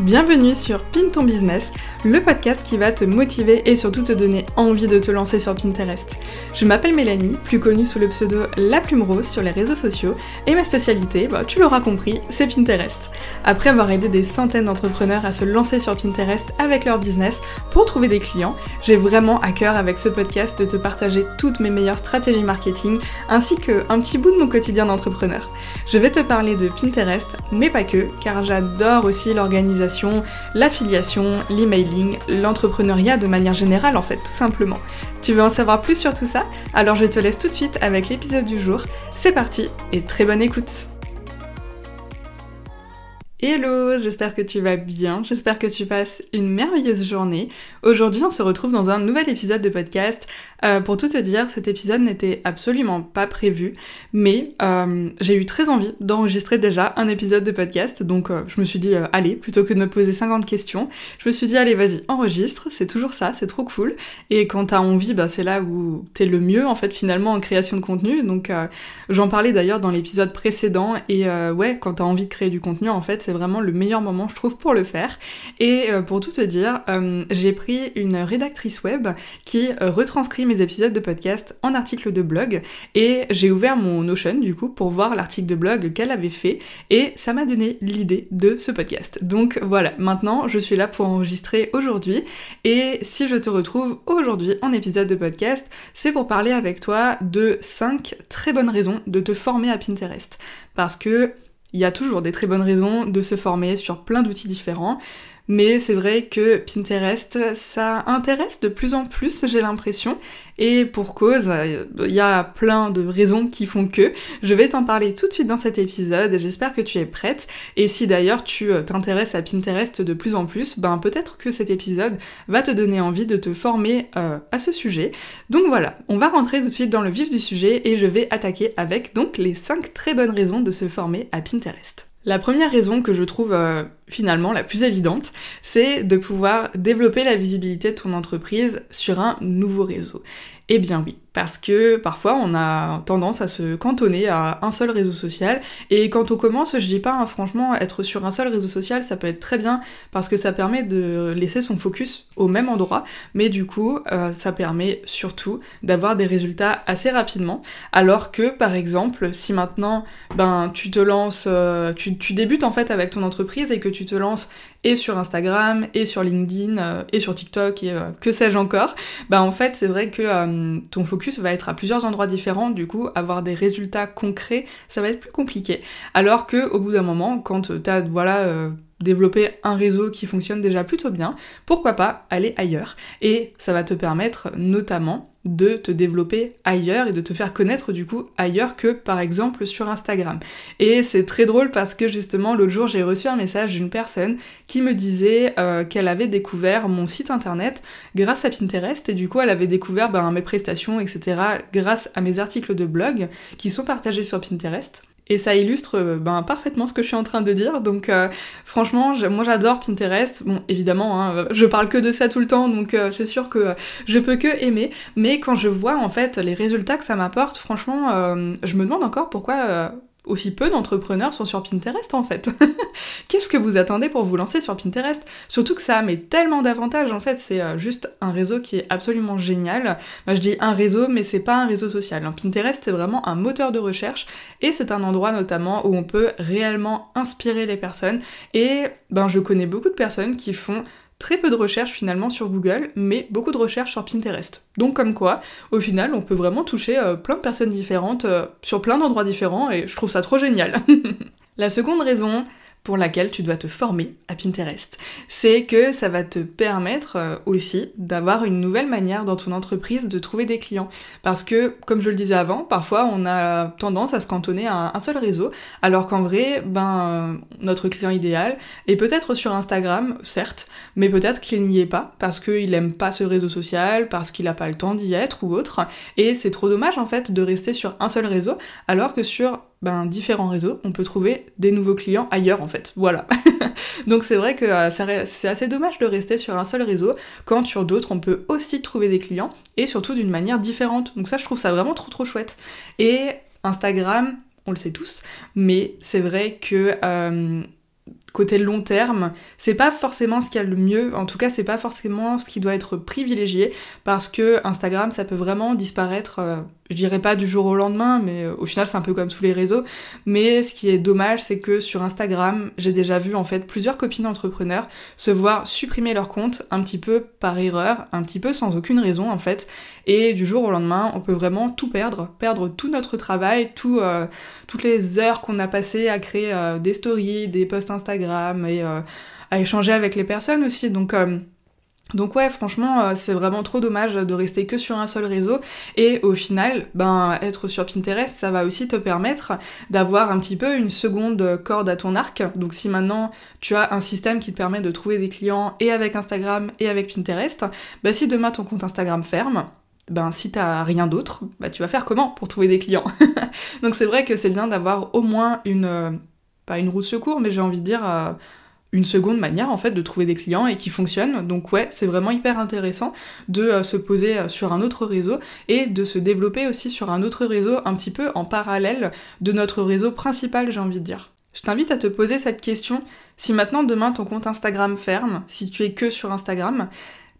Bienvenue sur Pin ton business, le podcast qui va te motiver et surtout te donner envie de te lancer sur Pinterest. Je m'appelle Mélanie, plus connue sous le pseudo La Plume Rose sur les réseaux sociaux, et ma spécialité, bah, tu l'auras compris, c'est Pinterest. Après avoir aidé des centaines d'entrepreneurs à se lancer sur Pinterest avec leur business pour trouver des clients, j'ai vraiment à cœur avec ce podcast de te partager toutes mes meilleures stratégies marketing ainsi qu'un petit bout de mon quotidien d'entrepreneur. Je vais te parler de Pinterest, mais pas que, car j'adore aussi l'organisation l'affiliation, l'emailing, l'entrepreneuriat de manière générale en fait, tout simplement. Tu veux en savoir plus sur tout ça? Alors je te laisse tout de suite avec l'épisode du jour. C'est parti et très bonne écoute Hello, j'espère que tu vas bien, j'espère que tu passes une merveilleuse journée. Aujourd'hui on se retrouve dans un nouvel épisode de podcast. Euh, pour tout te dire, cet épisode n'était absolument pas prévu, mais euh, j'ai eu très envie d'enregistrer déjà un épisode de podcast, donc euh, je me suis dit allez, plutôt que de me poser 50 questions, je me suis dit allez vas-y, enregistre, c'est toujours ça, c'est trop cool. Et quand t'as envie, bah, c'est là où t'es le mieux en fait finalement en création de contenu, donc j'en parlais d'ailleurs dans l'épisode précédent, et ouais, quand t'as envie de créer du contenu en fait, c'est vraiment le meilleur moment, je trouve, pour le faire. Et euh, pour tout te dire, euh, j'ai pris une rédactrice web qui euh, retranscrit mes épisodes de podcast en articles de blog et j'ai ouvert mon Notion du coup pour voir l'article de blog qu'elle avait fait et ça m'a donné l'idée de ce podcast. Donc voilà, maintenant je suis là pour enregistrer aujourd'hui et si je te retrouve aujourd'hui en épisode de podcast, c'est pour parler avec toi de 5 très bonnes raisons de te former à Pinterest. Parce que il y a toujours des très bonnes raisons de se former sur plein d'outils différents. Mais c'est vrai que Pinterest, ça intéresse de plus en plus, j'ai l'impression. Et pour cause, il y a plein de raisons qui font que. Je vais t'en parler tout de suite dans cet épisode et j'espère que tu es prête. Et si d'ailleurs tu euh, t'intéresses à Pinterest de plus en plus, ben peut-être que cet épisode va te donner envie de te former euh, à ce sujet. Donc voilà, on va rentrer tout de suite dans le vif du sujet et je vais attaquer avec donc les 5 très bonnes raisons de se former à Pinterest. La première raison que je trouve euh, finalement la plus évidente, c'est de pouvoir développer la visibilité de ton entreprise sur un nouveau réseau. Eh bien oui, parce que parfois on a tendance à se cantonner à un seul réseau social. Et quand on commence, je dis pas hein, franchement être sur un seul réseau social, ça peut être très bien parce que ça permet de laisser son focus au même endroit, mais du coup euh, ça permet surtout d'avoir des résultats assez rapidement. Alors que par exemple si maintenant ben tu te lances, euh, tu, tu débutes en fait avec ton entreprise et que tu te lances et sur Instagram, et sur LinkedIn, euh, et sur TikTok, et euh, que sais-je encore, bah en fait c'est vrai que euh, ton focus va être à plusieurs endroits différents, du coup avoir des résultats concrets, ça va être plus compliqué. Alors que au bout d'un moment, quand tu as voilà développer un réseau qui fonctionne déjà plutôt bien, pourquoi pas aller ailleurs Et ça va te permettre notamment de te développer ailleurs et de te faire connaître du coup ailleurs que par exemple sur Instagram. Et c'est très drôle parce que justement l'autre jour j'ai reçu un message d'une personne qui me disait euh, qu'elle avait découvert mon site internet grâce à Pinterest et du coup elle avait découvert ben, mes prestations etc grâce à mes articles de blog qui sont partagés sur Pinterest. Et ça illustre euh, ben, parfaitement ce que je suis en train de dire. Donc euh, franchement, moi j'adore Pinterest. Bon, évidemment, hein, je parle que de ça tout le temps, donc euh, c'est sûr que je peux que aimer. Mais quand je vois en fait les résultats que ça m'apporte, franchement, je me demande encore pourquoi aussi peu d'entrepreneurs sont sur Pinterest en fait. Qu'est-ce que vous attendez pour vous lancer sur Pinterest? Surtout que ça a mais tellement d'avantages en fait, c'est euh, juste un réseau qui est absolument génial. Moi je dis un réseau mais c'est pas un réseau social. Hein. Pinterest c'est vraiment un moteur de recherche et c'est un endroit notamment où on peut réellement inspirer les personnes et ben je connais beaucoup de personnes qui font très peu de recherches finalement sur Google, mais beaucoup de recherches sur Pinterest. Donc comme quoi, au final, on peut vraiment toucher euh, plein de personnes différentes euh, sur plein d'endroits différents et je trouve ça trop génial. La seconde raison, pour laquelle tu dois te former à Pinterest. C'est que ça va te permettre euh, aussi d'avoir une nouvelle manière dans ton entreprise de trouver des clients. Parce que, comme je le disais avant, parfois on a tendance à se cantonner à un seul réseau, alors qu'en vrai, ben, euh, notre client idéal est peut-être sur Instagram, certes, mais peut-être qu'il n'y est pas, parce qu'il aime pas ce réseau social, parce qu'il n'a pas le temps d'y être ou autre. Et c'est trop dommage en fait de rester sur un seul réseau, alors que sur ben, différents réseaux, on peut trouver des nouveaux clients ailleurs en fait. Voilà. Donc c'est vrai que euh, c'est assez dommage de rester sur un seul réseau quand sur d'autres on peut aussi trouver des clients et surtout d'une manière différente. Donc ça je trouve ça vraiment trop trop chouette. Et Instagram, on le sait tous, mais c'est vrai que euh, côté long terme, c'est pas forcément ce qu'il y a le mieux, en tout cas c'est pas forcément ce qui doit être privilégié, parce que Instagram ça peut vraiment disparaître, euh, je dirais pas du jour au lendemain, mais euh, au final c'est un peu comme tous les réseaux, mais ce qui est dommage c'est que sur Instagram, j'ai déjà vu en fait plusieurs copines entrepreneurs se voir supprimer leur compte un petit peu par erreur, un petit peu sans aucune raison en fait, et du jour au lendemain on peut vraiment tout perdre, perdre tout notre travail, euh, toutes les heures qu'on a passées à créer des stories, des posts Instagram et à échanger avec les personnes aussi. Donc euh, donc ouais, franchement, euh, c'est vraiment trop dommage de rester que sur un seul réseau. Et au final, ben être sur Pinterest, ça va aussi te permettre d'avoir un petit peu une seconde corde à ton arc. Donc si maintenant tu as un système qui te permet de trouver des clients et avec Instagram et avec Pinterest, ben si demain ton compte Instagram ferme, ben si t'as rien d'autre, ben tu vas faire comment pour trouver des clients? Donc c'est vrai que c'est bien d'avoir au moins une, euh, pas une roue de secours, mais j'ai envie de dire une seconde manière en fait de trouver des clients et qui fonctionne. Donc ouais, c'est vraiment hyper intéressant de euh, se poser euh, sur un autre réseau et de se développer aussi sur un autre réseau un petit peu en parallèle de notre réseau principal, j'ai envie de dire. Je t'invite à te poser cette question. Si maintenant demain ton compte Instagram ferme, si tu es que sur Instagram,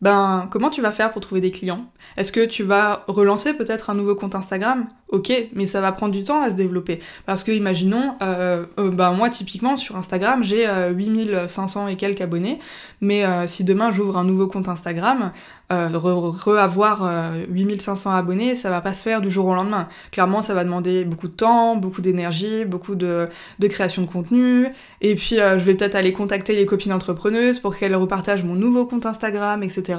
ben comment tu vas faire pour trouver des clients? Est-ce que tu vas relancer peut-être un nouveau compte Instagram? Ok, mais ça va prendre du temps à se développer. Parce que imaginons, euh, euh, ben moi typiquement sur Instagram j'ai 8500 euh, et quelques abonnés, mais si demain j'ouvre un nouveau compte Instagram, re-avoir 8500 abonnés, ça va pas se faire du jour au lendemain. Clairement ça va demander beaucoup de temps, beaucoup d'énergie, beaucoup de, création de contenu, et puis je vais peut-être aller contacter les copines entrepreneuses pour qu'elles repartagent mon nouveau compte Instagram, etc.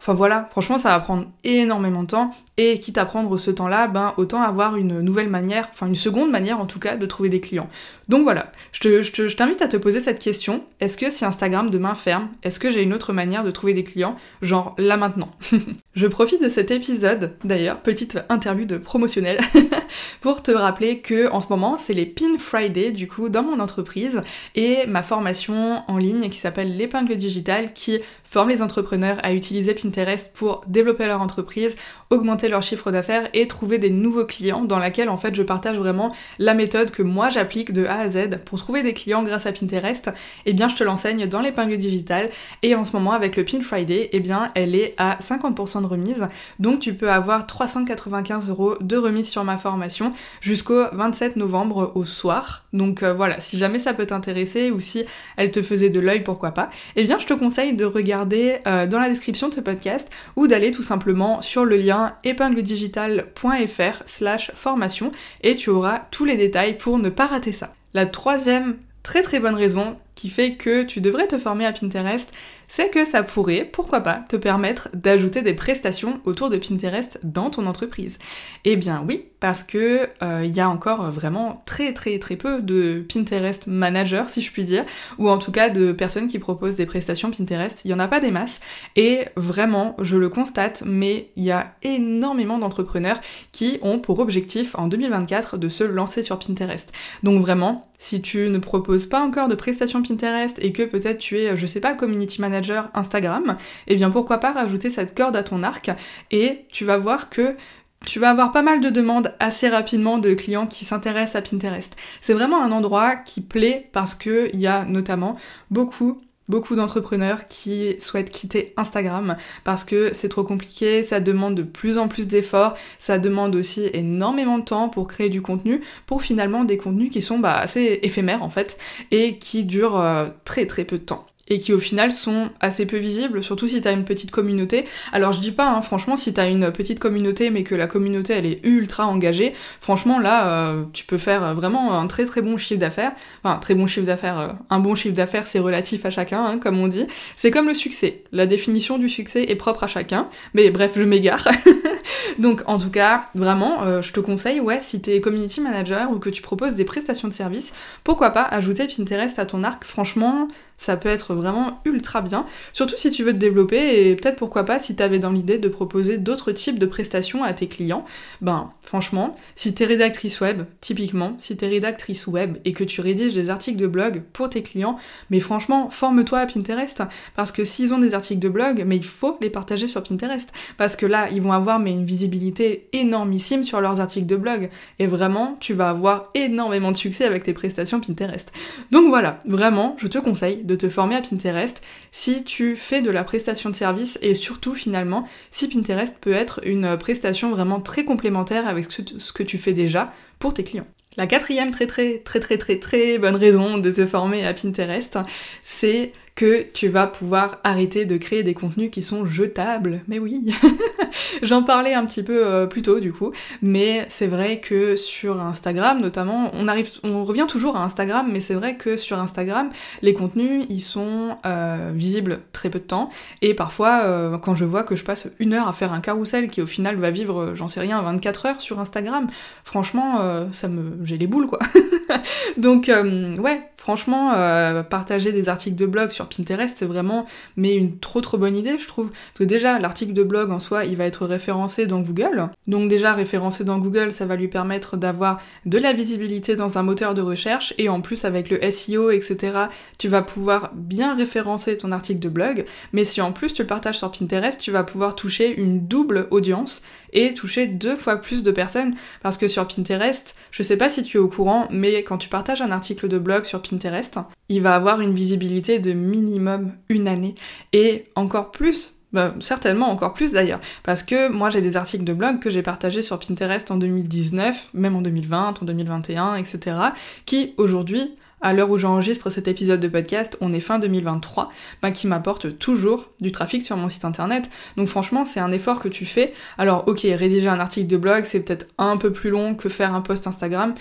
Enfin voilà, franchement ça va prendre énormément de temps et quitte à prendre ce temps-là, ben autant avoir une nouvelle manière, enfin une seconde manière en tout cas de trouver des clients. Donc voilà, je t'invite à te poser cette question, est-ce que si Instagram demain ferme, est-ce que j'ai une autre manière de trouver des clients, genre là maintenant Je profite de cet épisode, d'ailleurs, petite interview de promotionnel, pour te rappeler que en ce moment c'est les Pin Friday du coup dans mon entreprise et ma formation en ligne qui s'appelle l'épingle digitale qui forme les entrepreneurs à utiliser Pinterest pour développer leur entreprise, augmenter leur chiffre d'affaires et trouver des nouveaux clients dans laquelle en fait je partage vraiment la méthode que moi j'applique de A à Z pour trouver des clients grâce à Pinterest. Et eh bien je te l'enseigne dans l'épingle digitale et en ce moment avec le Pin Friday, et eh bien elle est à 50% de remise. Donc tu peux avoir 395 euros de remise sur ma formation jusqu'au 27 novembre au soir. Donc euh, voilà, si jamais ça peut t'intéresser ou si elle te faisait de l'œil, pourquoi pas, eh bien je te conseille de regarder euh, dans la description de ce podcast ou d'aller tout simplement sur le lien épingledigital.fr slash formation et tu auras tous les détails pour ne pas rater ça. La troisième très très bonne raison qui fait que tu devrais te former à Pinterest, c'est que ça pourrait, pourquoi pas, te permettre d'ajouter des prestations autour de Pinterest dans ton entreprise. Eh bien oui, parce que euh, il y a encore vraiment très très très peu de Pinterest managers, si je puis dire, ou en tout cas de personnes qui proposent des prestations Pinterest. Il y en a pas des masses, et vraiment, je le constate, mais il y a énormément d'entrepreneurs qui ont pour objectif en 2024 de se lancer sur Pinterest. Donc vraiment, si tu ne proposes pas encore de prestations Pinterest et que peut-être tu es, je sais pas, community manager Instagram, eh bien pourquoi pas rajouter cette corde à ton arc et tu vas voir que tu vas avoir pas mal de demandes assez rapidement de clients qui s'intéressent à Pinterest. C'est vraiment un endroit qui plaît parce qu'il y a notamment beaucoup beaucoup d'entrepreneurs qui souhaitent quitter Instagram parce que c'est trop compliqué, ça demande de plus en plus d'efforts, ça demande aussi énormément de temps pour créer du contenu, pour finalement des contenus qui sont bah, assez éphémères en fait et qui durent euh, très très peu de temps et qui au final sont assez peu visibles, surtout si t'as une petite communauté. Alors je dis pas, hein, franchement, si t'as une petite communauté mais que la communauté elle est ultra engagée, franchement là, euh, tu peux faire vraiment un très très bon chiffre d'affaires. Enfin, très bon chiffre d'affaires, euh, un bon chiffre d'affaires c'est relatif à chacun, hein, comme on dit. C'est comme le succès. La définition du succès est propre à chacun. Mais bref, je m'égare. Donc en tout cas, vraiment, euh, je te conseille, ouais, si t'es community manager ou que tu proposes des prestations de services, pourquoi pas ajouter Pinterest à ton arc. Franchement, ça peut être vraiment ultra bien, surtout si tu veux te développer et peut-être pourquoi pas si tu avais dans l'idée de proposer d'autres types de prestations à tes clients. Ben franchement, si tu es rédactrice web, typiquement, si tu es rédactrice web et que tu rédiges des articles de blog pour tes clients, mais franchement, forme-toi à Pinterest parce que s'ils ont des articles de blog, mais il faut les partager sur Pinterest parce que là, ils vont avoir mais une visibilité énormissime sur leurs articles de blog et vraiment, tu vas avoir énormément de succès avec tes prestations Pinterest. Donc voilà, vraiment, je te conseille de te former à Pinterest si tu fais de la prestation de service et surtout finalement si Pinterest peut être une prestation vraiment très complémentaire avec ce que tu fais déjà pour tes clients. La quatrième très très très très très très bonne raison de te former à Pinterest, c'est que tu vas pouvoir arrêter de créer des contenus qui sont jetables. Mais oui, j'en parlais un petit peu euh, plus tôt du coup, mais c'est vrai que sur Instagram notamment, on arrive, on revient toujours à Instagram, mais c'est vrai que sur Instagram, les contenus ils sont euh, visibles très peu de temps, et parfois euh, quand je vois que je passe une heure à faire un carrousel qui au final va vivre, j'en sais rien, 24 heures sur Instagram, franchement, ça me, j'ai les boules quoi. Donc ouais, franchement, partager des articles de blog sur Pinterest, c'est vraiment mais une trop trop bonne idée, je trouve. Parce que déjà, l'article de blog en soi, il va être référencé dans Google. Donc déjà, référencé dans Google, ça va lui permettre d'avoir de la visibilité dans un moteur de recherche. Et en plus, avec le SEO, etc., tu vas pouvoir bien référencer ton article de blog. Mais si en plus tu le partages sur Pinterest, tu vas pouvoir toucher une double audience et toucher deux fois plus de personnes. Parce que sur Pinterest, je sais pas si tu es au courant, mais quand tu partages un article de blog sur Pinterest, il va avoir une visibilité de minimum une année. Et encore plus bah, certainement encore plus d'ailleurs, parce que moi j'ai des articles de blog que j'ai partagés sur Pinterest en 2019, même en 2020, en 2021, etc., qui aujourd'hui, à l'heure où j'enregistre cet épisode de podcast, on est fin 2023, bah, qui m'apportent toujours du trafic sur mon site internet. Donc franchement, c'est un effort que tu fais. Alors ok, rédiger un article de blog, c'est peut-être un peu plus long que faire un post Instagram,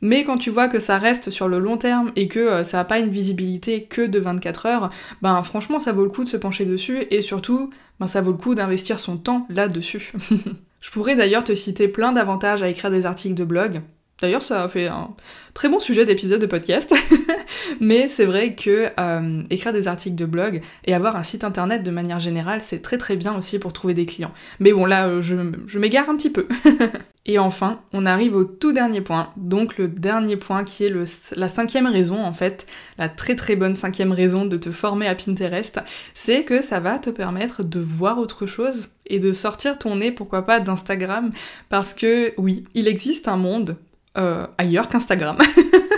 mais quand tu vois que ça reste sur le long terme et que euh, ça n'a pas une visibilité que de 24 heures, ben franchement ça vaut le coup de se pencher dessus et surtout ben, ça vaut le coup d'investir son temps là-dessus. Je pourrais d'ailleurs te citer plein d'avantages à écrire des articles de blog. D'ailleurs, ça fait un très bon sujet d'épisode de podcast. Mais c'est vrai que euh, écrire des articles de blog et avoir un site internet de manière générale, c'est très très bien aussi pour trouver des clients. Mais bon, là, euh, je m'égare un petit peu. et enfin, on arrive au tout dernier point. Donc le dernier point qui est la cinquième raison, en fait, la très très bonne cinquième raison de te former à Pinterest, c'est que ça va te permettre de voir autre chose et de sortir ton nez, pourquoi pas, d'Instagram. Parce que oui, il existe un monde euh, ailleurs qu'Instagram.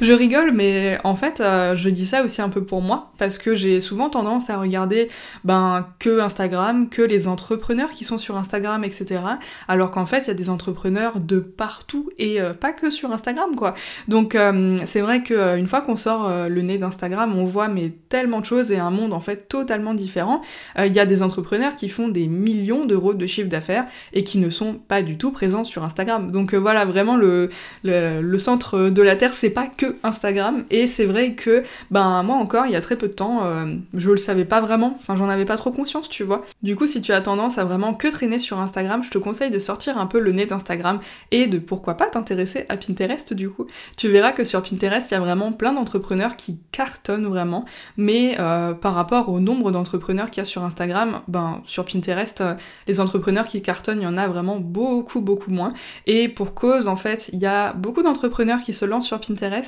je rigole, mais en fait, euh, je dis ça aussi un peu pour moi, parce que j'ai souvent tendance à regarder ben, que Instagram, que les entrepreneurs qui sont sur Instagram, etc. Alors qu'en fait, il y a des entrepreneurs de partout et euh, pas que sur Instagram, quoi. Donc, c'est vrai qu'une fois qu'on sort le nez d'Instagram, on voit mais tellement de choses et un monde en fait totalement différent. Il y a des entrepreneurs qui font des millions d'euros de chiffre d'affaires et qui ne sont pas du tout présents sur Instagram. Donc voilà, vraiment le, le, centre de la Terre, c'est pas que Instagram. Et c'est vrai que, ben, moi encore, il y a très peu de temps, euh, je le savais pas vraiment, enfin, j'en avais pas trop conscience, tu vois. Du coup, si tu as tendance à vraiment que traîner sur Instagram, je te conseille de sortir un peu le nez d'Instagram et de pourquoi pas t'intéresser à Pinterest, du coup. Tu verras que sur Pinterest, il y a vraiment plein d'entrepreneurs qui cartonnent vraiment, mais euh, par rapport au nombre d'entrepreneurs qu'il y a sur Instagram, ben, sur Pinterest, euh, les entrepreneurs qui cartonnent, il y en a vraiment beaucoup, beaucoup moins. Et pour cause, en fait, il y a beaucoup d'entrepreneurs qui se lancent sur Pinterest,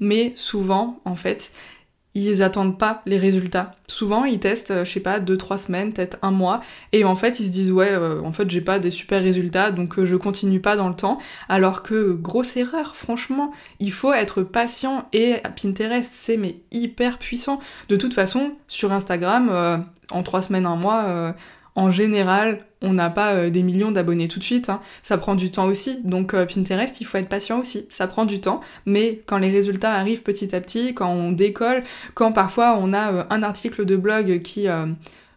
mais souvent, en fait, ils attendent pas les résultats. Souvent, ils testent, euh, je sais pas, 2-3 semaines, peut-être un mois, et en fait, ils se disent, ouais, euh, en fait, j'ai pas des super résultats, donc euh, je continue pas dans le temps. Alors que, grosse erreur, franchement, il faut être patient, et Pinterest, c'est mais hyper puissant. De toute façon, sur Instagram, en 3 semaines, un mois, en général, on n'a pas euh, des millions d'abonnés tout de suite, hein. ça prend du temps aussi. Donc euh, Pinterest, il faut être patient aussi, ça prend du temps, mais quand les résultats arrivent petit à petit, quand on décolle, quand parfois on a euh, un article de blog qui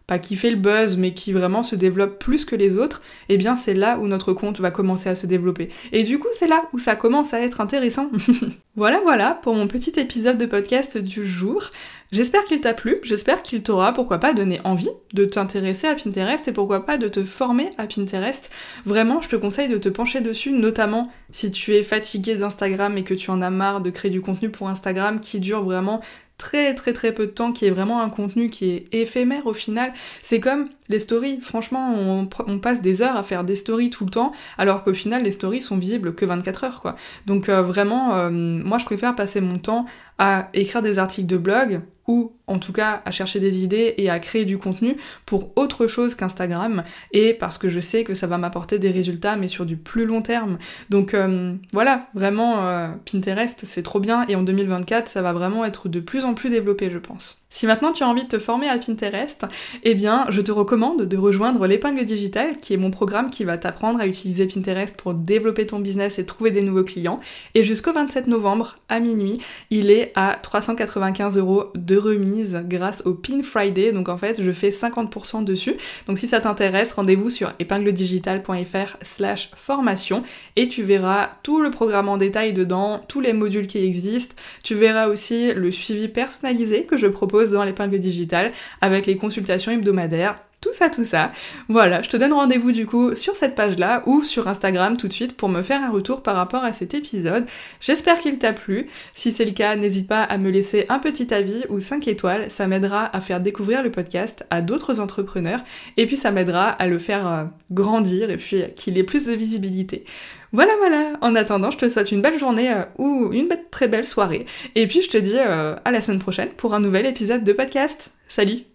pas qui fait le buzz, mais qui vraiment se développe plus que les autres, eh bien c'est là où notre compte va commencer à se développer. Et du coup, c'est là où ça commence à être intéressant. voilà, voilà pour mon petit épisode de podcast du jour. J'espère qu'il t'a plu, j'espère qu'il t'aura, pourquoi pas, donné envie de t'intéresser à Pinterest et pourquoi pas de te former à Pinterest. Vraiment, je te conseille de te pencher dessus, notamment si tu es fatigué d'Instagram et que tu en as marre de créer du contenu pour Instagram qui dure vraiment très très très peu de temps, qui est vraiment un contenu qui est éphémère au final. C'est comme les stories, franchement, on, passe des heures à faire des stories tout le temps, alors qu'au final, les stories sont visibles que 24 heures, quoi. Donc euh, vraiment, euh, moi je préfère passer mon temps à écrire des articles de blog, ou en tout cas à chercher des idées et à créer du contenu pour autre chose qu'Instagram et parce que je sais que ça va m'apporter des résultats mais sur du plus long terme. Donc euh, voilà, vraiment Pinterest c'est trop bien et en 2024 ça va vraiment être de plus en plus développé je pense. Si maintenant tu as envie de te former à Pinterest, eh bien je te recommande de rejoindre l'épingle digitale qui est mon programme qui va t'apprendre à utiliser Pinterest pour développer ton business et trouver des nouveaux clients. Et jusqu'au 27 novembre à minuit, il est à 395 euros de remise grâce au Pin Friday. Donc en fait je fais 50% dessus. Donc si ça t'intéresse, rendez-vous sur épingledigital.fr slash formation et tu verras tout le programme en détail dedans, tous les modules qui existent. Tu verras aussi le suivi personnalisé que je propose dans l'épingle digitale avec les consultations hebdomadaires tout ça, tout ça. Voilà, je te donne rendez-vous du coup sur cette page-là ou sur Instagram tout de suite pour me faire un retour par rapport à cet épisode. J'espère qu'il t'a plu. Si c'est le cas, n'hésite pas à me laisser un petit avis ou 5 étoiles, ça m'aidera à faire découvrir le podcast à d'autres entrepreneurs et puis ça m'aidera à le faire euh, grandir et puis qu'il ait plus de visibilité. Voilà, voilà. En attendant, je te souhaite une belle journée euh, ou une très belle soirée. Et puis, je te dis euh, à la semaine prochaine pour un nouvel épisode de podcast. Salut